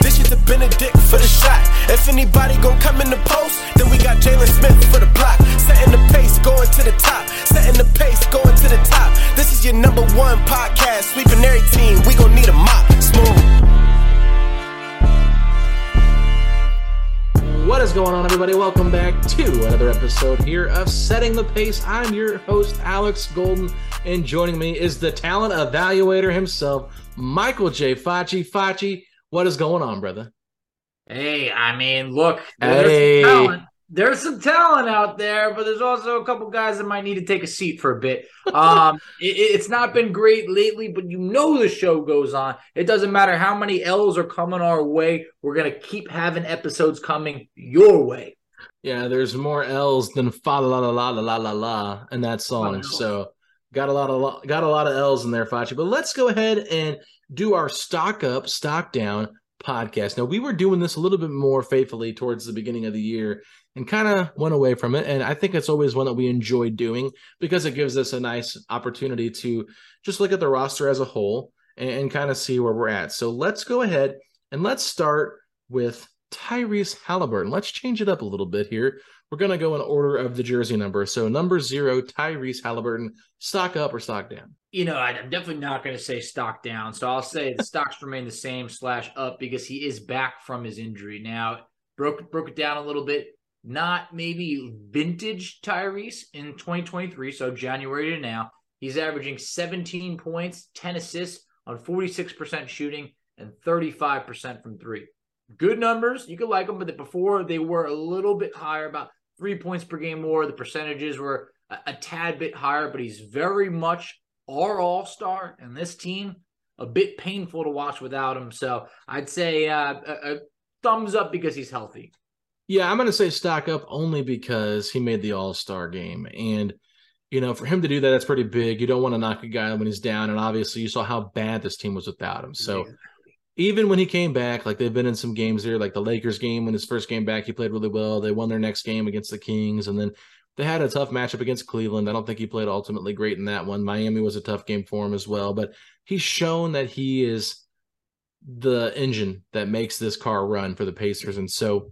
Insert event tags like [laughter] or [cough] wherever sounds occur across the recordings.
This is the Bennedict for the shot. If anybody gon' come in the post, then we got Jalen Smith for the block. Setting the pace, going to the top. Setting the pace, going to the top. This is your number one podcast. Sweeping every team. We gon' need a mop. Smooth. What is going on, everybody? Welcome back to another episode here of Setting the Pace. I'm your host, Alex Golden, and joining me is the talent evaluator himself, Michael J. Facci. Facci, what is going on, brother? Hey, I mean, look, there's Hey. some talent. There's some talent out there, but there's also a couple guys that might need to take a seat for a bit. Um, [laughs] it, it's not been great lately, but you know the show goes on. It doesn't matter how many L's are coming our way. We're gonna keep having episodes coming your way. Yeah, there's more L's than fa la la la la la la la in that song. So got a lot of got a lot of L's in there, Facci. But let's go ahead and do our stock up, stock down podcast. Now we were doing this a little bit more faithfully towards the beginning of the year and kind of went away from it. And I think it's always one that we enjoy doing because it gives us a nice opportunity to just look at the roster as a whole and, and kind of see where we're at. So let's go ahead and let's start with Tyrese Halliburton. Let's change it up a little bit here. We're going to go in order of the jersey number. So number zero, Tyrese Halliburton, stock up or stock down? You know, I'm definitely not going to say stock down. So I'll say the stocks [laughs] remain the same slash up because he is back from his injury. Now, broke broke it down a little bit. Not maybe vintage Tyrese in 2023. So January to now, he's averaging 17 points, 10 assists on 46% shooting and 35% from three. Good numbers. You could like them, but before they were a little bit higher, about three points per game more. The percentages were a, a tad bit higher, but he's very much our all star, and this team a bit painful to watch without him. So I'd say uh, a, a thumbs up because he's healthy. Yeah, I'm going to say stock up only because he made the All Star game. And, you know, for him to do that, that's pretty big. You don't want to knock a guy when he's down. And obviously, you saw how bad this team was without him. So even when he came back, like they've been in some games here, like the Lakers game, when his first game back, he played really well. They won their next game against the Kings. And then they had a tough matchup against Cleveland. I don't think he played ultimately great in that one. Miami was a tough game for him as well. But he's shown that he is the engine that makes this car run for the Pacers. And so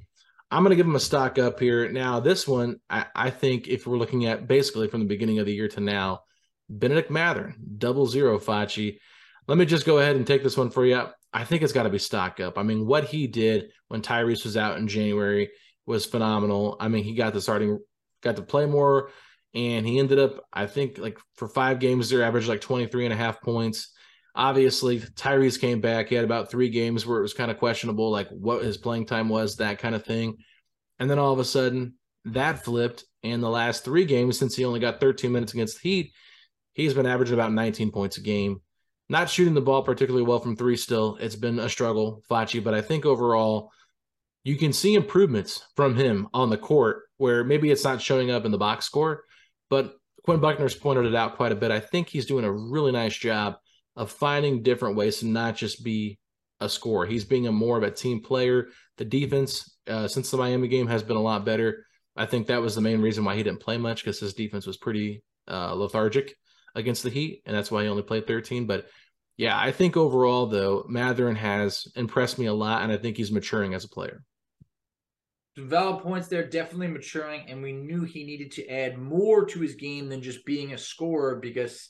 I'm going to give him a stock up here. Now, this one, I, I think if we're looking at basically from the beginning of the year to now, Bennedict Mathurin, double zero Facci. Let me just go ahead and take this one for you. I think it's got to be stock up. I mean, what he did when Tyrese was out in January was phenomenal. I mean, he got the starting, got to play more, and he ended up, I think, like for five games there, averaged like 23 and a half points. Obviously, Tyrese came back. He had about three games where it was kind of questionable, like what his playing time was, that kind of thing. And then all of a sudden, that flipped. And the last three games, since he only got 13 minutes against the Heat, he's been averaging about 19 points a game. Not shooting the ball particularly well from three still. It's been a struggle, Facci, but I think overall, you can see improvements from him on the court where maybe it's not showing up in the box score, but Quinn Buckner's pointed it out quite a bit. I think he's doing a really nice job of finding different ways to not just be a scorer. He's being a more of a team player. The defense, uh, since the Miami game, has been a lot better. I think that was the main reason why he didn't play much because his defense was pretty uh, lethargic against the Heat, and that's why he only played 13. But yeah, I think overall though, Mathurin has impressed me a lot, and I think he's maturing as a player. Valid points there, definitely maturing, and we knew he needed to add more to his game than just being a scorer because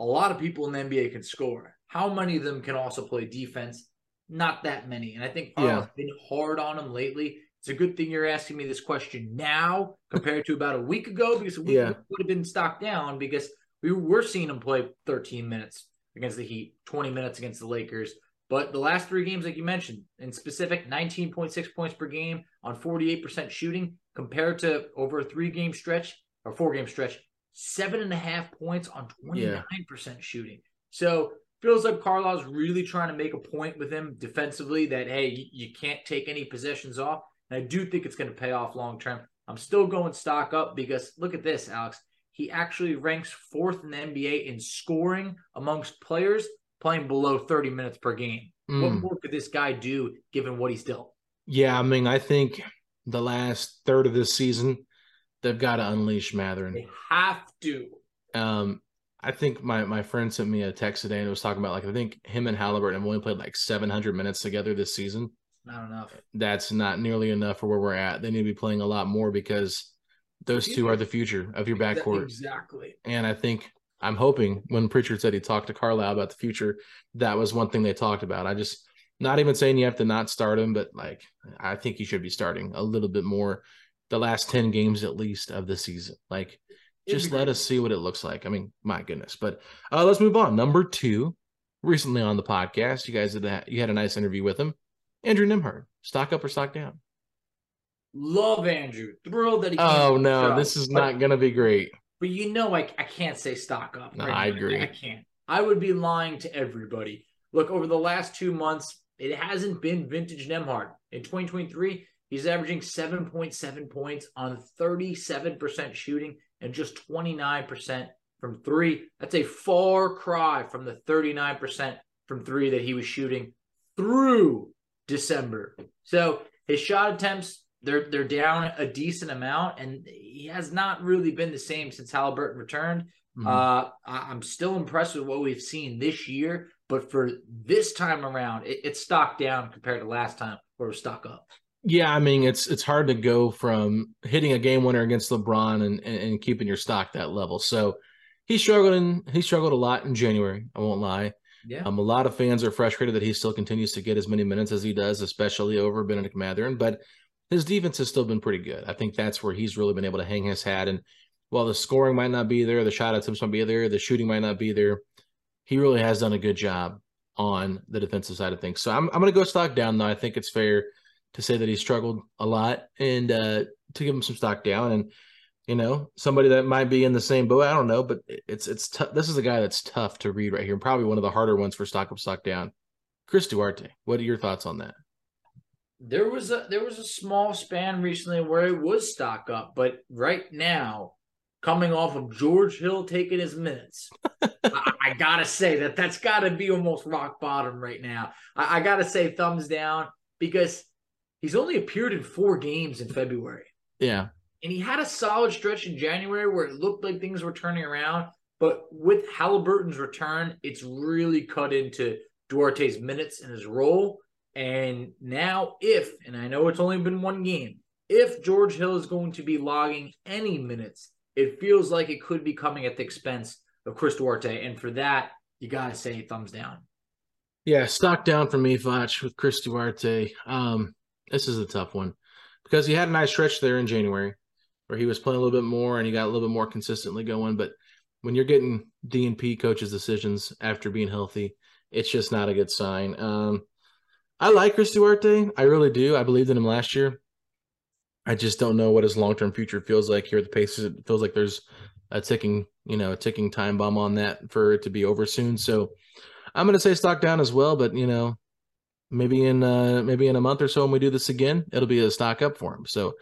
a lot of people in the NBA can score. How many of them can also play defense? Not that many. And I think yeah. been hard on him lately. It's a good thing you're asking me this question now compared to about a week ago because we yeah. would have been stocked down because we were seeing him play 13 minutes against the Heat, 20 minutes against the Lakers. But the last three games, like you mentioned, in specific, 19.6 points per game on 48% shooting compared to over a three game stretch or four game stretch, seven and a half points on 29% yeah. shooting. So feels like Carlisle's really trying to make a point with him defensively that, hey, you, you can't take any possessions off. And I do think it's going to pay off long term. I'm still going stock up because look at this, Alex. He actually ranks fourth in the NBA in scoring amongst players playing below 30 minutes per game. Mm. What more could this guy do given what he's dealt? Yeah, I mean, I think the last third of this season, they've got to unleash Mathurin. They have to. Um, I think my my friend sent me a text today and it was talking about like I think him and Halliburton have only played like 700 minutes together this season. Not enough. That's not nearly enough for where we're at. They need to be playing a lot more because those two are the future of your backcourt. Exactly. And I think I'm hoping when Pritchard said he talked to Carlisle about the future, that was one thing they talked about. I just not even saying you have to not start him, but like I think he should be starting a little bit more the last 10 games at least of the season. Like just let us see what it looks like. I mean, my goodness. But uh, let's move on. Number two, recently on the podcast, you guys did that. You had a nice interview with him, Andrew Nembhard. Stock up or stock down? Love Andrew. Thrilled that he. Oh no, this is but, not going to be great. But you know, I I can't say stock up. No, right I agree. I can't. I would be lying to everybody. Look, over the last two months, it hasn't been vintage Nembhard. In 2023, he's averaging 7.7 points on 37% shooting and just 29% from three. That's a far cry from the 39% from three that he was shooting through December. So his shot attempts they're they're down a decent amount, and he has not really been the same since Halliburton returned. Mm-hmm. Uh, I, am still impressed with what we've seen this year, but for this time around, it, it's stock down compared to last time where it was stock up. Yeah, I mean it's it's hard to go from hitting a game winner against LeBron and, and, and keeping your stock that level. So he struggled in he struggled a lot in January. I won't lie. Yeah. Um, a lot of fans are frustrated that he still continues to get as many minutes as he does, especially over Bennedict Mathurin. But his defense has still been pretty good. I think that's where he's really been able to hang his hat. And while the scoring might not be there, the shot attempts might be there, the shooting might not be there, he really has done a good job on the defensive side of things. So I'm I'm going to go stock down though. I think it's fair to say that he struggled a lot and uh, to give him some stock down. And you know, somebody that might be in the same boat. I don't know, but it's it's tough. This is a guy that's tough to read right here. Probably one of the harder ones for stock up, stock down. Chris Duarte. What are your thoughts on that? There was a there was a small span recently where it was stock up, but right now, coming off of George Hill taking his minutes, [laughs] I, I, gotta say that that's gotta be almost rock bottom right now. I, I gotta say thumbs down because he's only appeared in four games in February. Yeah. And he had a solid stretch in January where it looked like things were turning around. But with Halliburton's return, it's really cut into Duarte's minutes and his role. And now, if, and I know it's only been one game, if George Hill is going to be logging any minutes, it feels like it could be coming at the expense of Chris Duarte. And for that, you got to say thumbs down. Yeah, stock down for me, Foch, with Chris Duarte. Um, this is a tough one because he had a nice stretch there in January where he was playing a little bit more and he got a little bit more consistently going. But when you're getting DNP coaches' decisions after being healthy, it's just not a good sign. Um, I like Chris Duarte. I really do. I believed in him last year. I just don't know what his long term future feels like here at the Pacers. It feels like there's a ticking, you know, a ticking time bomb on that for it to be over soon. So I'm going to say stock down as well. But you know, maybe in uh maybe in a month or so when we do this again, it'll be a stock up for him. So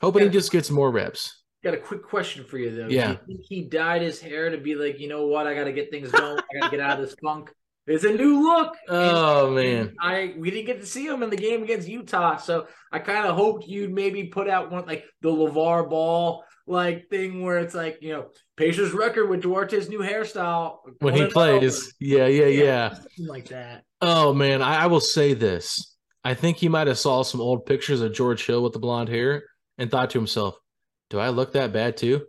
hoping he just gets more reps. Got a quick question for you though. Yeah. Do you think he dyed his hair to be like, you know what, I gotta get things going, I gotta get out of this funk. It's a new look. Oh And- man. I we didn't get to see him in the game against Utah, so I kind of hoped you'd maybe put out one like the LaVar Ball like thing where it's like you know Pacers record with Duarte's new hairstyle When he plays. Yeah, yeah, yeah. something like that. Oh man, I, I will say this. I think he might have saw some old pictures of George Hill with the blonde hair and thought to himself, "Do I look that bad too?"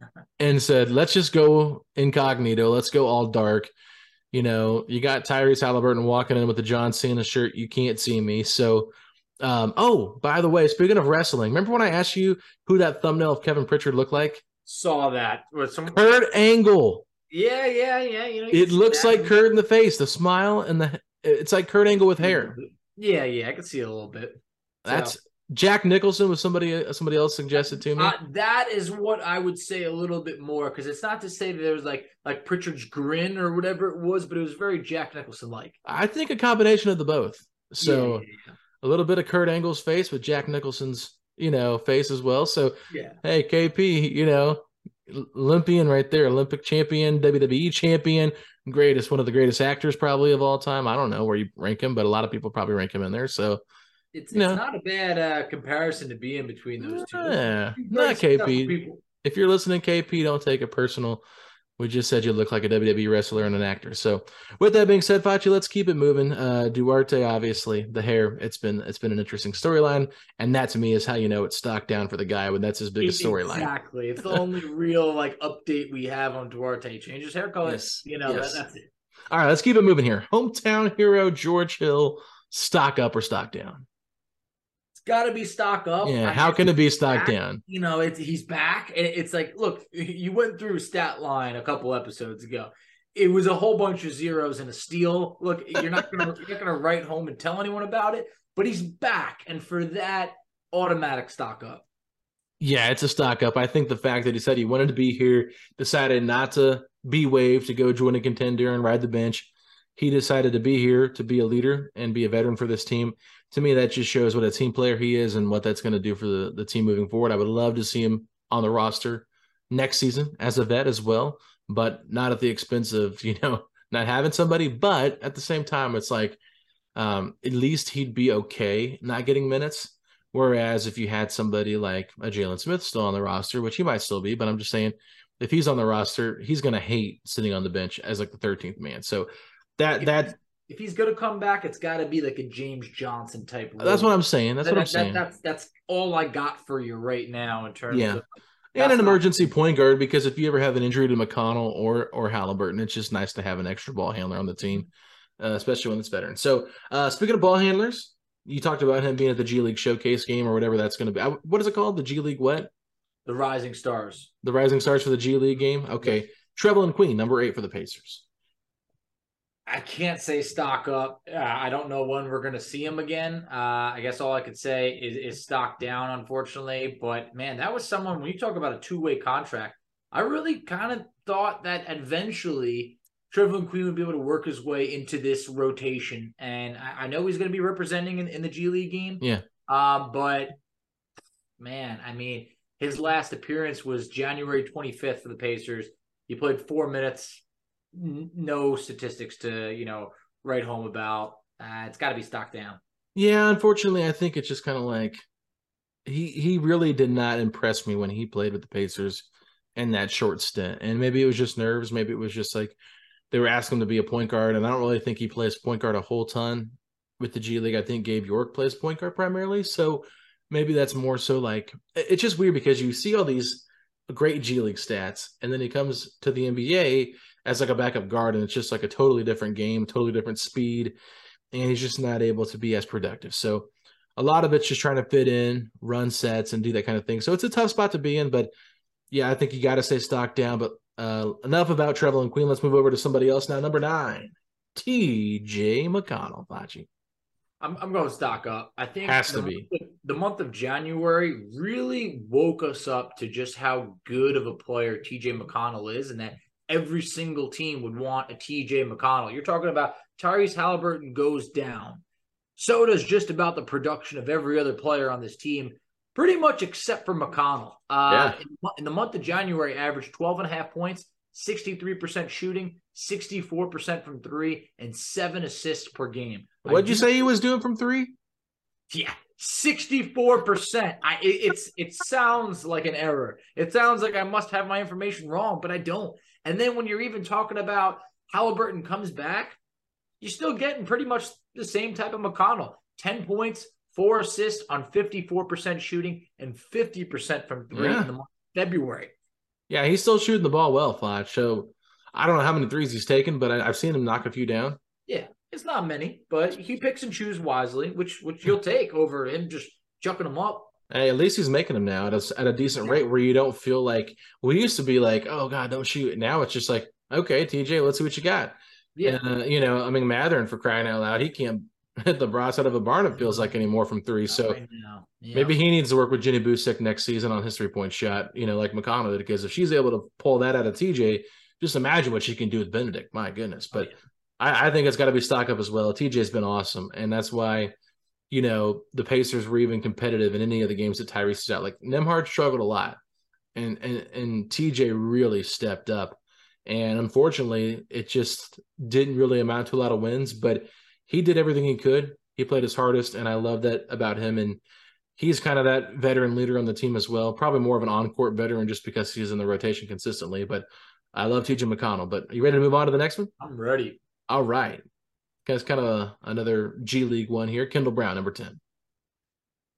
[laughs] And said, "Let's just go incognito. Let's go all dark." You know, you got Tyrese Halliburton walking in with the John Cena shirt. You can't see me. So, um, oh, by the way, speaking of wrestling, remember when I asked you who that thumbnail of Kevin Pritchard looked like? Saw that with some Kurt Angle. yeah yeah yeah you know you It looks that. like Kurt in the face, the smile and the. It's like Kurt Angle with hair. Yeah yeah I can see it a little bit. So- That's Jack Nicholson was somebody uh, somebody else suggested to me. Uh, that is what I would say a little bit more because it's not to say that there was like like Pritchard's grin or whatever it was, but it was very Jack Nicholson like. I think a combination of the both. So a little bit of Kurt Angle's face with Jack Nicholson's, you know, face as well. So yeah, hey, KP, you know, Olympian right there, Olympic champion, WWE champion, greatest, one of the greatest actors probably of all time. I don't know where you rank him, but a lot of people probably rank him in there. So it's, it's No. not a bad uh, comparison to be in between those two. yeah, not KP. people. if you're listening, KP, don't take it personal. We just said you look like a WWE wrestler and an actor. So, with that being said, Facci, let's keep it moving. Uh, Duarte, obviously, the hair. It's been it's been an interesting storyline, and that to me is how you know it's stock down for the guy when that's his biggest storyline. Exactly, it's the only real like update we have on Duarte. Changes hair color. Yes, You know yes. that, that's it. All right, let's keep it moving here. Hometown hero George Hill, stock up or stock down? Got to be stock up. yeah, I how can it be stock back. down? you know, it's he's back. And it's like, look, you went through stat line a couple episodes ago. It was a whole bunch of zeros and a steal. Look, you're not gonna you're not gonna write home and tell anyone about it, but he's back, and for that, automatic stock up. Yeah, it's a stock up. I think the fact that he said he wanted to be here, decided not to be waived to go join a contender and ride the bench. He decided to be here to be a leader and be a veteran for this team. To me, that just shows what a team player he is and what that's going to do for the, the team moving forward. I would love to see him on the roster next season as a vet as well, but not at the expense of, [laughs] you know, not having somebody. But at the same time, it's like um, at least he'd be okay not getting minutes. Whereas if you had somebody like a Jalen Smith still on the roster, which he might still be, but I'm just saying if he's on the roster, he's going to hate sitting on the bench as like the 13th man. So that If that If he's gonna come back, it's got to be like a James Johnson type. that's what I'm saying. That's That- what I'm that- saying. that's that's all I got for you right now in terms Yeah. of and an emergency point guard because if you ever have an injury to McConnell or or Halliburton, it's just nice to have an extra ball handler on the team, uh, especially when it's veteran. So uh, speaking of ball handlers, you talked about him being at the G League showcase game or whatever that's going to be. I- What is it called? The G League what? the Rising Stars. The Rising Stars for the G League game. Okay, Trevelin Queen, number eight for the Pacers. I can't say stock up. Uh, I don't know when we're going to see him again. Uh, I guess all I could say is, is stock down, unfortunately. But man, that was someone, when you talk about a two way contract, I really kind of thought that eventually Trevelin Queen would be able to work his way into this rotation. And I, I know he's going to be representing in, in the G League game. Yeah. Um, but man, I mean, his last appearance was January 25th for the Pacers. He played four minutes, no statistics to you know write home about. Uh, it's got to be stock down. Yeah, unfortunately, I think it's just kind of like he he really did not impress me when he played with the Pacers in that short stint. And maybe it was just nerves. Maybe it was just like they were asking him to be a point guard, and I don't really think he plays point guard a whole ton with the G League. I think Gabe York plays point guard primarily, so maybe that's more so like it's just weird because you see all these great G League stats, and then he comes to the NBA as like a backup guard, and it's just like a totally different game, totally different speed, and he's just not able to be as productive. So a lot of it's just trying to fit in, run sets, and do that kind of thing. So it's a tough spot to be in, but yeah, I think you got to stay stocked down. But uh, enough about Trevelin Queen. Let's move over to somebody else now. Number nine, T.J. McConnell. Facci. I'm I'm going stock up. I think Has to be. of- the month of January really woke us up to just how good of a player TJ McConnell is, and that every single team would want a TJ McConnell. You're talking about Tyrese Halliburton goes down. So does just about the production of every other player on this team, pretty much except for McConnell. Uh, Yeah. in, in the month of January, averaged 12 and a half points, 63% shooting, 64% from three, and seven assists per game. What'd you say he was doing from three? Yeah, 64%. I it, it's it sounds like an error. It sounds like I must have my information wrong, but I don't. And then when you're even talking about Halliburton comes back, you're still getting pretty much the same type of McConnell. 10 points, four assists on 54% shooting and 50% from three Yeah. in the month of February. Yeah, he's still shooting the ball well, Flash. So I don't know how many threes he's taken, but I, I've seen him knock a few down. Yeah, it's not many, but he picks and chooses wisely, which which you'll take over him just chucking them up. Hey, at least he's making them now at a, at a decent Yeah. rate where you don't feel like we used to be like, oh God, don't shoot. Now it's just like, okay, TJ, let's see what you got. Yeah. Uh, you know, I mean, Mathurin for crying out loud, he can't [laughs] hit the broadside of a barn. It feels like anymore from three. So Right. Yeah. maybe he needs to work with Jenny Boucek next season on his three point shot. You know, like McConnell did, because if she's able to pull that out of TJ, just imagine what she can do with Bennedict. My goodness, Oh, but I, I think it's got to be stock up as well. TJ's been awesome, and that's why. You know, the Pacers were even competitive in any of the games that Tyrese is out. Like Nembhard struggled a lot, and and and TJ really stepped up. And unfortunately, it just didn't really amount to a lot of wins, but he did everything he could. He played his hardest, and I love that about him. And he's kind of that veteran leader on the team as well. Probably more of an on-court veteran just because he's in the rotation consistently. But I love TJ McConnell. But are you ready to move on to the next one? I'm ready. All right. Guys, kind of a, another G League one here. Kendall Brown, number 10.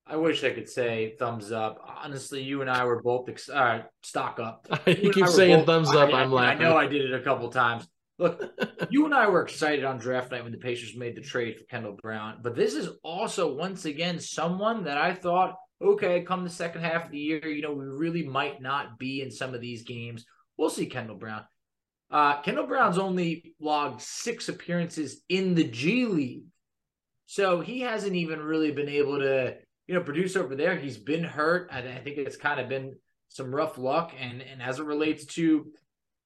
I wish I could say thumbs up. Honestly, you and I were both ex- all right, stock up. [laughs] you I keep saying both- thumbs up. I, I'm I, laughing. I know I did it a couple times. Look, [laughs] you and I were excited on draft night when the Pacers made the trade for Kendall Brown, but this is also once again someone that I thought, okay, come the second half of the year, you know, we really might not be in some of these games. We'll see Kendall Brown. Uh, Kendall Brown's only logged six appearances in the G League, so he hasn't even really been able to, you know, produce over there. He's been hurt. I, I think it's kind of been some rough luck, and and as it relates to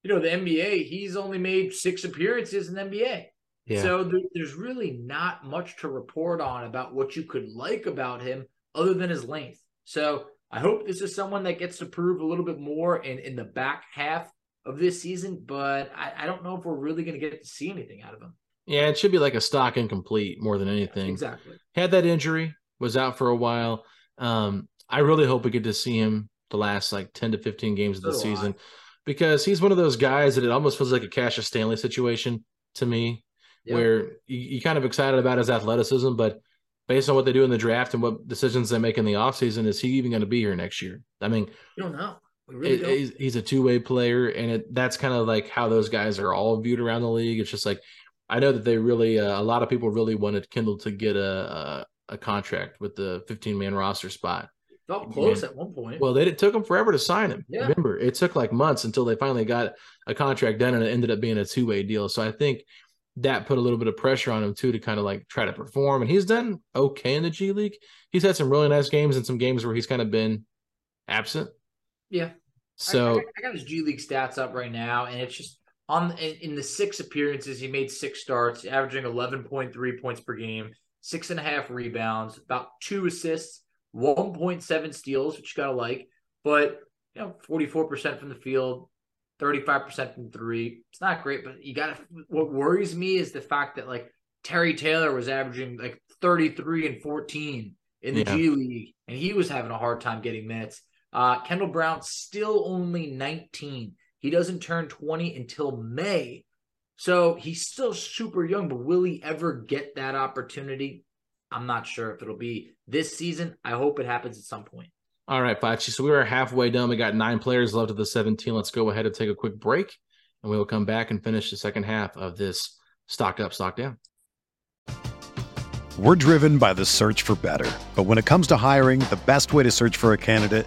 you know, the NBA, he's only made six appearances in the NBA. Yeah. So there, there's really not much to report on about what you could like about him other than his length. So I hope this is someone that gets to prove a little bit more in, in the back half of this season, but I, I don't know if we're really going to get to see anything out of him. yeah, it should be like a stock incomplete more than anything. Exactly. Had that injury, was out for a while. Um, I really hope we get to see him the last like 10 to 15 games of the season because he's one of those guys that it almost feels like a Cassius Stanley situation to me, Yep. where you, you're kind of excited about his athleticism, but based on what they do in the draft and what decisions they make in the offseason, is he even going to be here next year? I mean, You don't know. Really he's, he's a two way player, and it, that's kind of like how those guys are all viewed around the league. It's just like I know that they really, uh, a lot of people really wanted Kendall to get a a, a contract with the 15 man roster spot. Felt close at one point. Well, they, it took them forever to sign him. Yeah. Remember, it took like months until they finally got a contract done, and it ended up being a two way deal. So I think that put a little bit of pressure on him too to kind of like try to perform. And he's done okay in the G League. He's had some really nice games and some games where he's kind of been absent. Yeah. So I, I, I got his G League stats up right now, and it's just on in, in the six appearances he made six starts, averaging eleven point three points per game, six and a half rebounds, about two assists, one point seven steals, which you gotta like, but you know forty four percent from the field. 35% from three. It's not great, but you got to. What worries me is the fact that, like, Terry Taylor was averaging like 33 and 14 in the Yeah. G League, and he was having a hard time getting minutes. Uh, Kendall Brown still only 19. He doesn't turn 20 until May. So he's still super young, but will he ever get that opportunity? I'm not sure if it'll be this season. I hope it happens at some point. All right, Facci. So we are halfway done. We got nine players left of the 17. Let's go ahead and take a quick break, and we will come back and finish the second half of this stock up, stock down. We're driven by the search for better. But when it comes to hiring, the best way to search for a candidate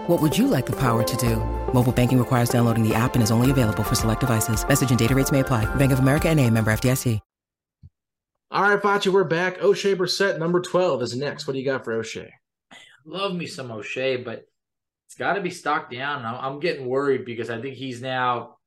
What would you like the power to do? Mobile banking requires downloading the app and is only available for select devices. Message and data rates may apply. Bank of America and a member FDIC. All right, Facci, we're back. Oshae Brissett, number 12 is next. What do you got for Oshae? Love me some Oshae, but it's got to be stocked down. I'm, I'm getting worried because I think he's now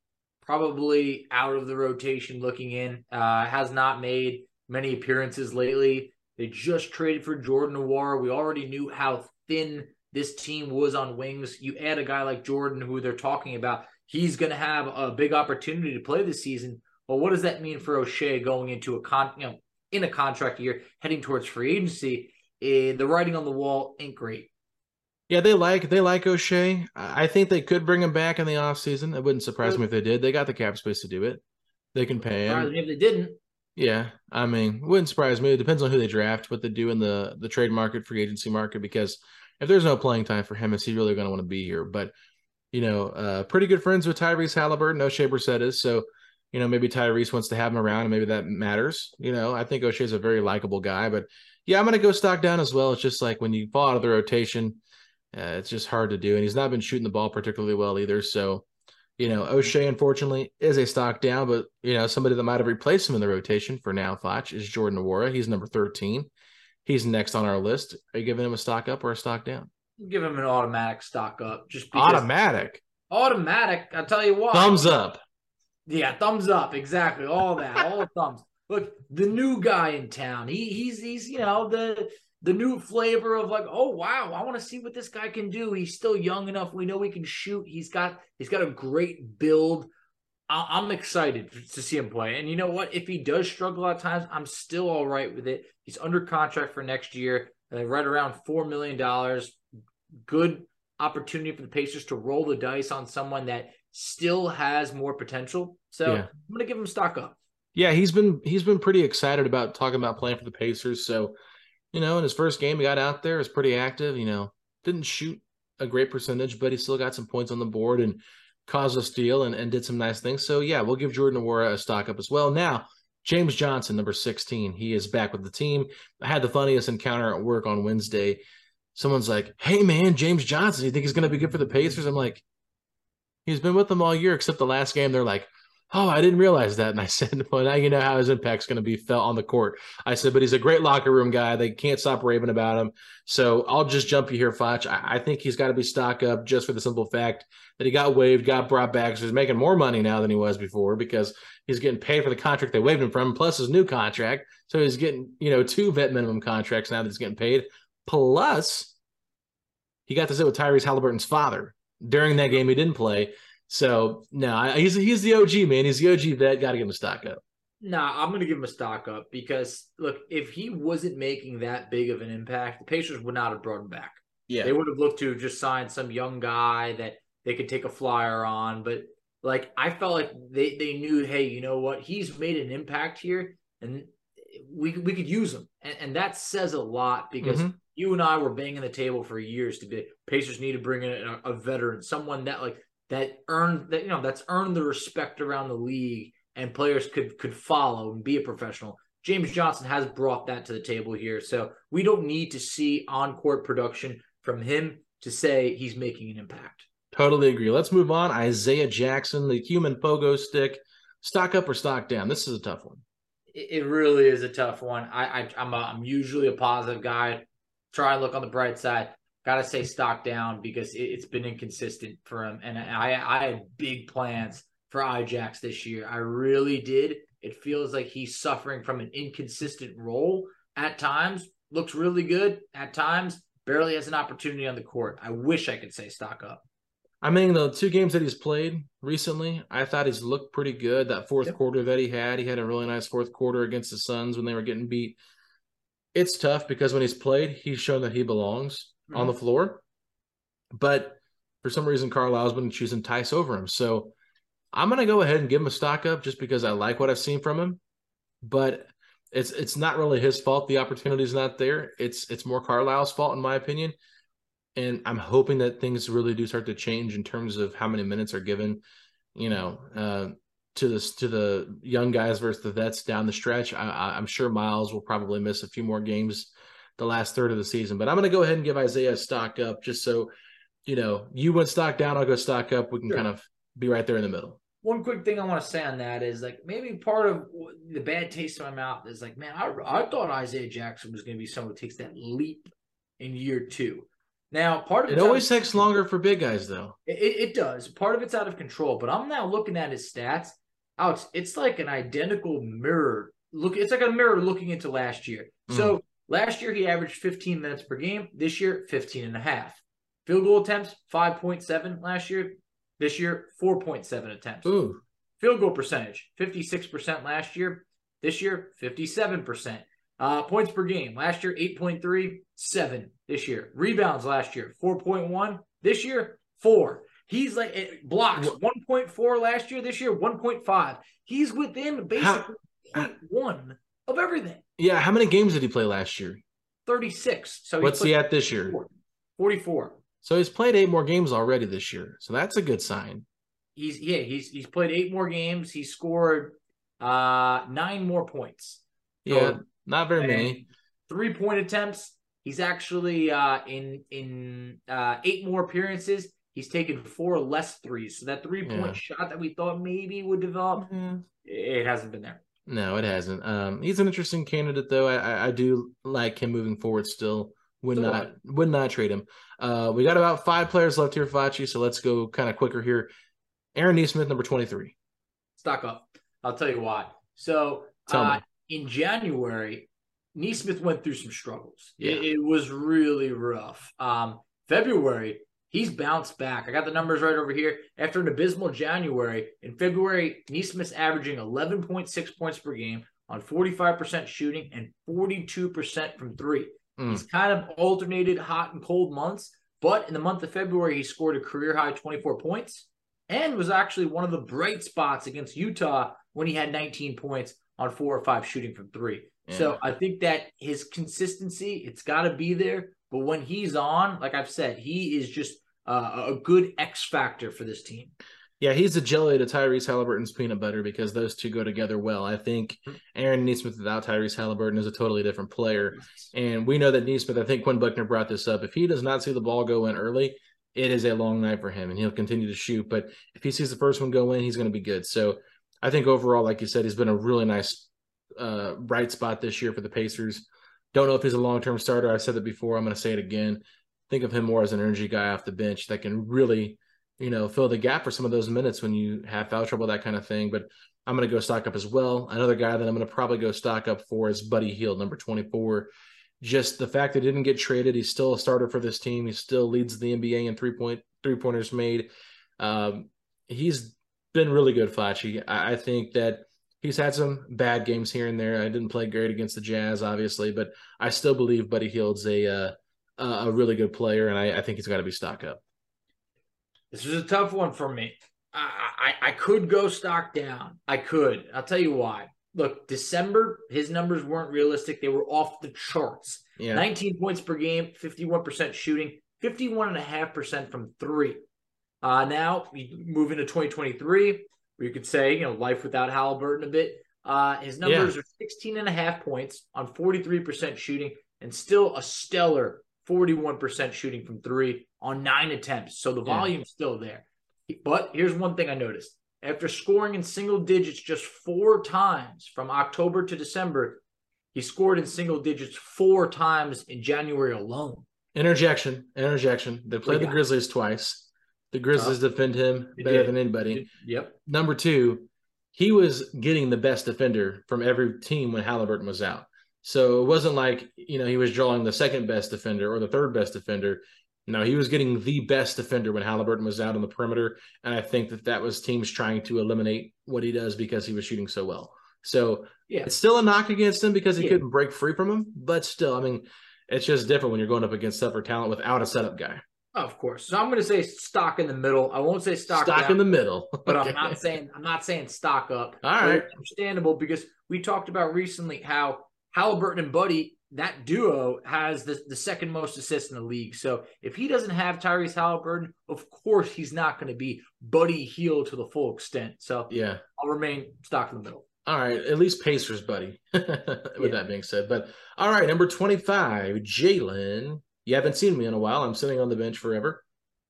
probably out of the rotation looking in. Uh, has not made many appearances lately. They just traded for Jordan Nwora. We already knew how thin this team was on wings. You add a guy like Jordan, who they're talking about, he's going to have a big opportunity to play this season. Well, what does that mean for Oshae going into a con, you know, in a contract year, heading towards free agency? Eh, the writing on the wall ain't great. Yeah, they like they like Oshae. I think they could bring him back in the offseason. It wouldn't surprise me if they did. They got the cap space to do it. They can pay him. If they didn't, yeah, I mean, wouldn't surprise me. It depends on who they draft, what they do in the the trade market, free agency market. Because if there's no playing time for him, is he really going to want to be here? But you know, uh, pretty good friends with Tyrese Halliburton. Oshae Brissett is so. You know, maybe Tyrese wants to have him around, and maybe that matters. You know, I think Oshae's a very likable guy, but yeah, I'm going to go stock down as well. It's just like when you fall out of the rotation, uh, it's just hard to do, and he's not been shooting the ball particularly well either. So, you know, Oshae unfortunately is a stock down, but you know, somebody that might have replaced him in the rotation for now, Foch, is Jordan Nwora. He's number 13. He's next on our list. Are you giving him a stock up or a stock down? give him an automatic stock up. Just because Automatic. automatic. I'll tell you what. Thumbs up. Yeah, thumbs up. Exactly. All that. all the thumbs. Look, the new guy in town. He he's he's you know the the new flavor of like, oh wow, I want to see what this guy can do. He's still young enough. We know he can shoot. He's got he's got a great build. I- I'm excited to see him play. And you know what? If he does struggle at times, I'm still all right with it. He's under contract for next year, uh, right around four million dollars. Good opportunity for the Pacers to roll the dice on someone that still has more potential. So Yeah. I'm gonna give him stock up. Yeah, he's been he's been pretty excited about talking about playing for the Pacers. So, you know, in his first game, he got out there, was pretty active. You know, didn't shoot a great percentage, but he still got some points on the board and caused a steal and, and did some nice things. So yeah, we'll give Jordan Nwora a stock up as well. Now, James Johnson, number 16, he is back with the team. I had the funniest encounter at work on Wednesday. Someone's like, Hey man, James Johnson, you think he's gonna be good for the Pacers? I'm like, he's been with them all year except the last game. They're like, Oh, I didn't realize that. And I [laughs] said, Well, now you know how his impact's going to be felt on the court. I said, But he's a great locker room guy. They can't stop raving about him. So I'll just jump you here, Foch. I, I think he's got to be stock up just for the simple fact that he got waived, got brought back. So he's making more money now than he was before because he's getting paid for the contract they waived him from, plus his new contract. So he's getting, you know, two vet minimum contracts now that he's getting paid. Plus, he got to sit with Tyrese Halliburton's father during that game he didn't play. So no, he's he's the OG man. He's the OG vet. Got to give him a stock up. Nah, I'm going to give him a stock up because look, if he wasn't making that big of an impact, the Pacers would not have brought him back. Yeah, they would have looked to have just sign some young guy that they could take a flyer on. But like, I felt like they they knew, hey, you know what? He's made an impact here, and we we could use him, and, and that says a lot because. Mm-hmm. You and I were banging the table for years to be Pacers need to bring in a, a veteran, someone that like that earned that you know that's earned the respect around the league and players could could follow and be a professional. James Johnson has brought that to the table here. So we don't need to see on-court production from him to say he's making an impact. Totally agree. Let's move on. Isaiah Jackson, the human pogo stick. Stock up or stock down? This is a tough one. It really is a tough one. I, I am a, I'm usually a positive guy. Try and look on the bright side got to say stock down because it, has been inconsistent for him. And I, I had big plans for Ijax this year. I really did. It feels like he's suffering from an inconsistent role at times. Looks really good at times. Barely has an opportunity on the court. I wish I could say stock up. I mean, the two games that he's played recently, I thought he's looked pretty good. That fourth yep. quarter that he had, he had a really nice fourth quarter against the Suns when they were getting beat. It's tough because when he's played, he's shown that he belongs mm-hmm. on the floor. But for some reason, Carlisle's been choosing Theis over him. So I'm going to go ahead and give him a stock up just because I like what I've seen from him. But it's it's not really his fault. The opportunity is not there. It's it's more Carlisle's fault, in my opinion. And I'm hoping that things really do start to change in terms of how many minutes are given, you know, uh, to this to the young guys versus the vets down the stretch. I, I'm sure Myles will probably miss a few more games the last third of the season. But I'm going to go ahead and give Isaiah a stock up just so, you know, you went stock down, I'll go stock up. We can sure. kind of be right there in the middle. One quick thing I want to say on that is like maybe part of the bad taste in my mouth is like, man, I, I thought Isaiah Jackson was going to be someone who takes that leap in year two. Now, part of it always takes longer for big guys, though. It, it does. Part of it's out of control, but I'm now looking at his stats. Alex, it's like an identical mirror. Look, it's like a mirror looking into last year. Mm. So Last year, he averaged 15 minutes per game. This year, 15 and a half. Field goal attempts, 5.7 last year. This year, 4.7 attempts. Ooh. Field goal percentage, 56% last year. This year, 57%. Uh, points per game. Last year, 8.3, 7 this year. Rebounds last year, 4.1. This year, 4. He's like eh, blocks, 1.4 last year. This year, 1.5. He's within basically How? 0.1 of everything. Yeah, how many games did he play last year? 36. So what's he at this year? 44. So he's played eight more games already this year. So that's a good sign. He's yeah, he's he's played eight more games. He scored uh nine more points. Yeah, not very many. Three point attempts. He's actually uh in in uh eight more appearances. He's taken four less threes. So that three point yeah. shot that we thought maybe would develop, mm-hmm. it hasn't been there. No, it hasn't. Um, he's an interesting candidate, though. I, I do like him moving forward. Still, would not right. would not trade him. Uh, we got about five players left here, Facci. So let's go kind of quicker here. Aaron Nesmith, number twenty three. Stock up. I'll tell you why. So uh, in January, Nesmith went through some struggles. Yeah. It, it was really rough. Um, February, He's bounced back. I got the numbers right over here. After an abysmal January, in February, Nesmith's averaging 11.6 points per game on 45% shooting and 42% from three. Mm. He's kind of alternated hot and cold months, but in the month of February, he scored a career high 24 points and was actually one of the bright spots against Utah when he had 19 points on four or five shooting from three. Yeah. So I think that his consistency, it's got to be there. But when he's on, like I've said, he is just uh, a good X factor for this team. Yeah, he's a jelly to Tyrese Halliburton's peanut butter because those two go together well. I think mm-hmm. Aaron Nesmith without Tyrese Halliburton is a totally different player. And we know that Nesmith, I think Quinn Buckner brought this up. If he does not see the ball go in early, it is a long night for him and he'll continue to shoot. But if he sees the first one go in, he's going to be good. So I think overall, like you said, he's been a really nice uh, bright spot this year for the Pacers. Don't know if he's a long term starter. I've said that before. I'm going to say it again. Think of him more as an energy guy off the bench that can really, you know, fill the gap for some of those minutes when you have foul trouble, that kind of thing. But I'm going to go stock up as well. Another guy that I'm going to probably go stock up for is Buddy Hield, number 24. Just the fact that he didn't get traded, he's still a starter for this team. He still leads the NBA in three point three pointers made. Um, he's been really good, Facci. I, I think that he's had some bad games here and there. I didn't play great against the Jazz, obviously, but I still believe Buddy Hield's a uh, a really good player, and I, I think he's got to be stock up. This is a tough one for me. I, I, I could go stock down. I could. I'll tell you why. Look, December, his numbers weren't realistic. They were off the charts. Yeah. 19 points per game, 51% shooting, 51.5% from three. Uh, now, we move into 2023, where you could say, you know, life without Halliburton a bit. Uh, his numbers yeah. are 16 and a half points on 43% shooting and still a stellar 41% shooting from three on nine attempts. So the volume's yeah. still there. But here's one thing I noticed. After scoring in single digits just four times from October to December, he scored in single digits four times in January alone. Interjection, interjection. They played the Grizzlies twice. The Grizzlies uh, defend him better did. than anybody. Yep. Number two, he was getting the best defender from every team when Halliburton was out. So it wasn't like, you know, he was drawing the second best defender or the third best defender. No, he was getting the best defender when Halliburton was out on the perimeter. And I think that that was teams trying to eliminate what he does because he was shooting so well. So yeah. it's still a knock against him because he yeah. couldn't break free from him. But still, I mean, it's just different when you're going up against tougher talent without a setup guy. of course. So I'm going to say stock in the middle. I won't say stock stock down, in the middle, but. I'm [laughs] not saying I'm not saying stock up. All right, understandable because we talked about recently how Halliburton and Buddy that duo has the, the second most assists in the league. So if he doesn't have Tyrese Halliburton, of course he's not going to be Buddy Hield to the full extent. So yeah, I'll remain stock in the middle. All right, at least Pacers, buddy. [laughs] With yeah. that being said, but all right, number twenty-five, Jalen. You haven't seen me in a while. I'm sitting on the bench forever.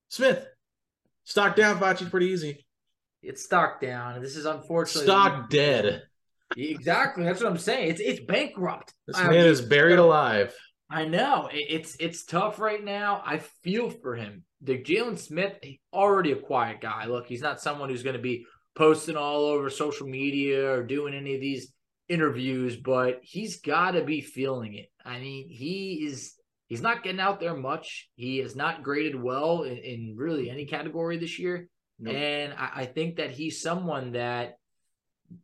Smith, stock down, Facci, pretty easy. It's stock down. This is unfortunately stock dead. Exactly. That's what I'm saying. It's it's bankrupt. This man mean, is buried alive. I know. It's it's tough right now. I feel for him. The Jalen Smith, already a quiet guy. Look, he's not someone who's going to be posting all over social media or doing any of these interviews, but he's got to be feeling it. I mean, he is he's not getting out there much. He has not graded well in, in really any category this year. Nope. And I, I think that he's someone that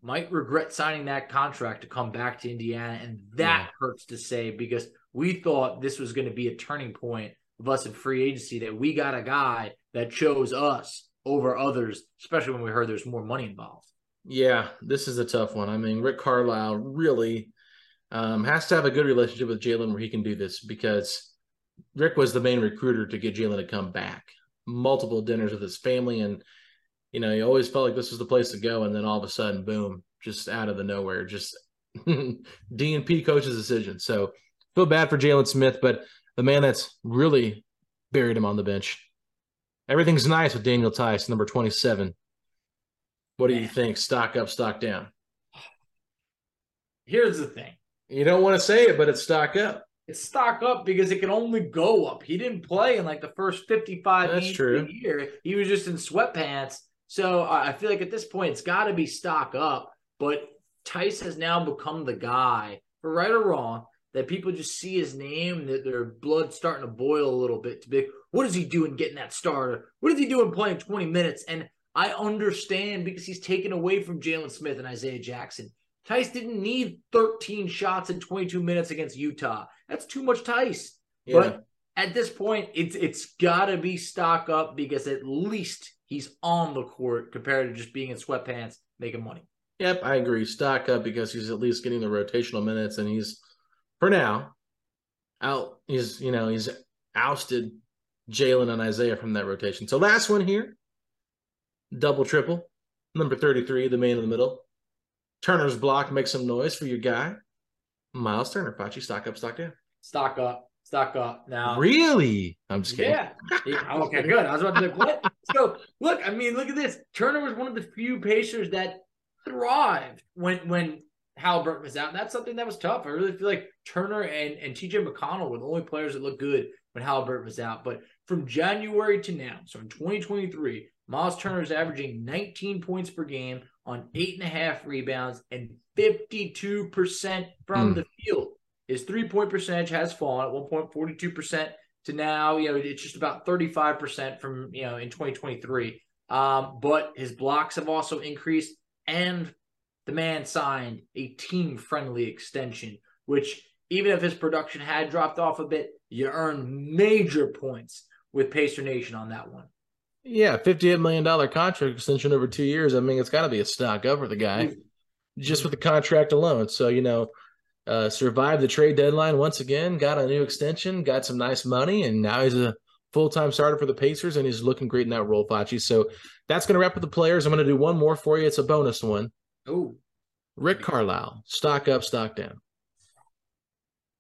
might regret signing that contract to come back to Indiana. And that yeah. hurts to say because we thought this was going to be a turning point of us in free agency that we got a guy that chose us over others, especially when we heard there's more money involved. Yeah, this is a tough one. I mean, Rick Carlisle really um, has to have a good relationship with Jalen where he can do this because Rick was the main recruiter to get Jalen to come back. Multiple dinners with his family and you know, he always felt like this was the place to go, and then all of a sudden, boom, just out of the nowhere, just [laughs] D and P coach's decision. So feel bad for Jalen Smith, but the man that's really buried him on the bench. Everything's nice with Daniel Theis, number twenty-seven. What do you think? Stock up, stock down. Here's the thing. You don't want to say it, but it's stock up. It's stock up because it can only go up. He didn't play in like the first 55 That's games true. of the year. He was just in sweatpants so I feel like at this point it's got to be stock up. But Theis has now become the guy, for right or wrong, that people just see his name, that their blood's starting to boil a little bit. To be, what is he doing getting that starter? What is he doing playing 20 minutes? And I understand because he's taken away from Jalen Smith and Isaiah Jackson. Theis didn't need 13 shots in 22 minutes against Utah. That's too much Theis. Yeah. But at this point, it's it's got to be stock up because at least he's on the court compared to just being in sweatpants making money. Yep, I agree. Stock up because he's at least getting the rotational minutes, and he's for now out. He's you know he's ousted Jalen and Isaiah from that rotation. So last one here, double triple, number thirty three, the man in the middle. Turner's block makes some noise for your guy, Myles Turner. Facci, stock up, stock down. Stock up stock up now. Really? I'm just kidding. Yeah. Oh, okay, good. I was about to say, what? So, look, I mean, look at this. Turner was one of the few Pacers that thrived when when Halliburton was out. And that's something that was tough. I really feel like Turner and, and TJ McConnell were the only players that looked good when Halliburton was out. But from January to now, so in 2023, Myles Turner is averaging 19 points per game on eight and a half rebounds and 52% from mm. the field. His three point percentage has fallen at 1.42% to now, you know, it's just about 35% from, you know, in 2023. Um, but his blocks have also increased and the man signed a team friendly extension, which even if his production had dropped off a bit, you earn major points with Pacer Nation on that one. Yeah, $58 million contract extension over two years. I mean, it's got to be a stock up for the guy mm-hmm. just with the contract alone. So, you know, uh, survived the trade deadline once again, got a new extension, got some nice money, and now he's a full time starter for the Pacers, and he's looking great in that role, Facci. So that's going to wrap up the players. I'm going to do one more for you. It's a bonus one. Oh, Rick Carlisle, stock up, stock down.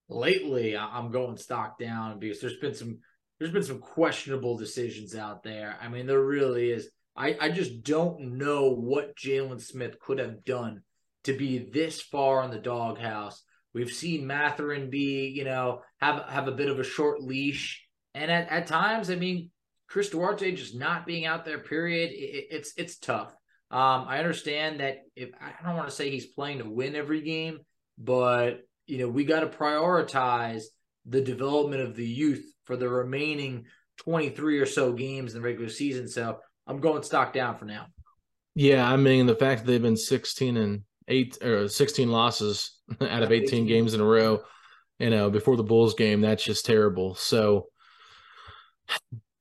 Lately, I'm going stock down because there's been some there's been some questionable decisions out there. I mean, there really is. I, I just don't know what Jalen Smith could have done to be this far in the doghouse. We've seen Mathurin be, you know, have have a bit of a short leash, and at, at times, I mean, Chris Duarte just not being out there. Period. It, it's it's tough. Um, I understand that if I don't want to say he's playing to win every game, but you know we got to prioritize the development of the youth for the remaining 23 or so games in the regular season. So I'm going stock down for now. Yeah, I mean the fact that they've been 16 and eight or 16 losses [laughs] out of 18 games in a row, you know, before the Bulls game, that's just terrible. So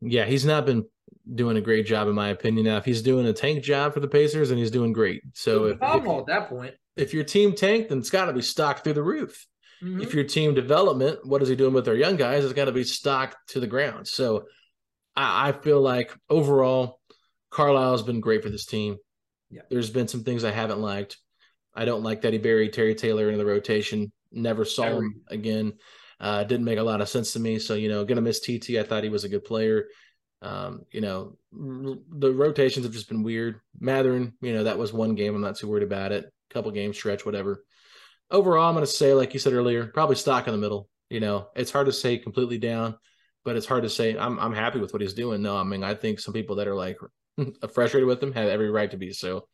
yeah, he's not been doing a great job in my opinion. Now, if he's doing a tank job for the Pacers, and he's doing great. So if, if, at that point, if your team tanked, then it's got to be stocked through the roof. Mm-hmm. If your team development, what is he doing with their young guys? It's got to be stocked to the ground. So I, I feel like overall, Carlisle's been great for this team. Yeah. There's been some things I haven't liked. I don't like that he buried Terry Taylor into the rotation. Never saw him again. Uh, didn't make a lot of sense to me. So, you know, gonna miss TT. I thought he was a good player. Um, you know, the rotations have just been weird. Mathurin, you know, that was one game. I'm not too worried about it. Couple games stretch, whatever overall, I'm going to say, like you said earlier, probably stock in the middle. You know, it's hard to say completely down, but it's hard to say I'm I'm happy with what he's doing. No, I mean, I think some people that are like [laughs] frustrated with him have every right to be. So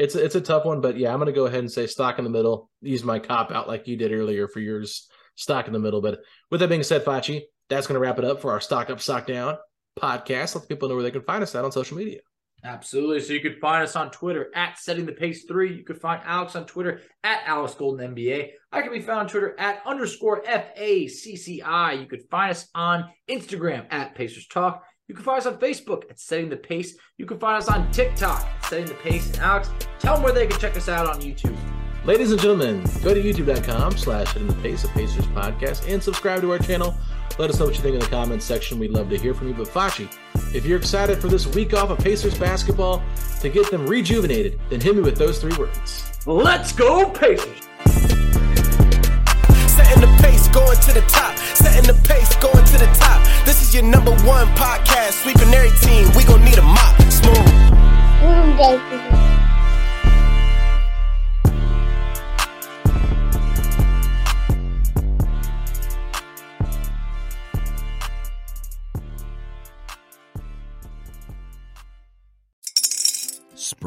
it's it's a tough one, but yeah, I'm going to go ahead and say stock in the middle. Use my cop out like you did earlier for yours, stock in the middle. But with that being said, Facci, that's going to wrap it up for our stock up, stock down podcast. Let the people know where they can find us at on social media. Absolutely. So you could find us on Twitter at setting the pace three. You could find Alex on Twitter at Alex Golden NBA. I can be found on Twitter at underscore FACCI. You could find us on Instagram at Pacers Talk. You can find us on Facebook at Setting the Pace. You can find us on TikTok at Setting the Pace. And Alex, tell them where they can check us out on YouTube. Ladies and gentlemen, go to youtube.com slash Setting the Pace, of Pacers podcast, and subscribe to our channel. Let us know what you think in the comments section. We'd love to hear from you. But Facci, if you're excited for this week off of Pacers basketball to get them rejuvenated, then hit me with those three words. Let's go, Pacers! Setting the pace, going to the top. Setting the pace, going to the top. This is your number one podcast. Sweeping every team. We gonna need a mop. Smooth.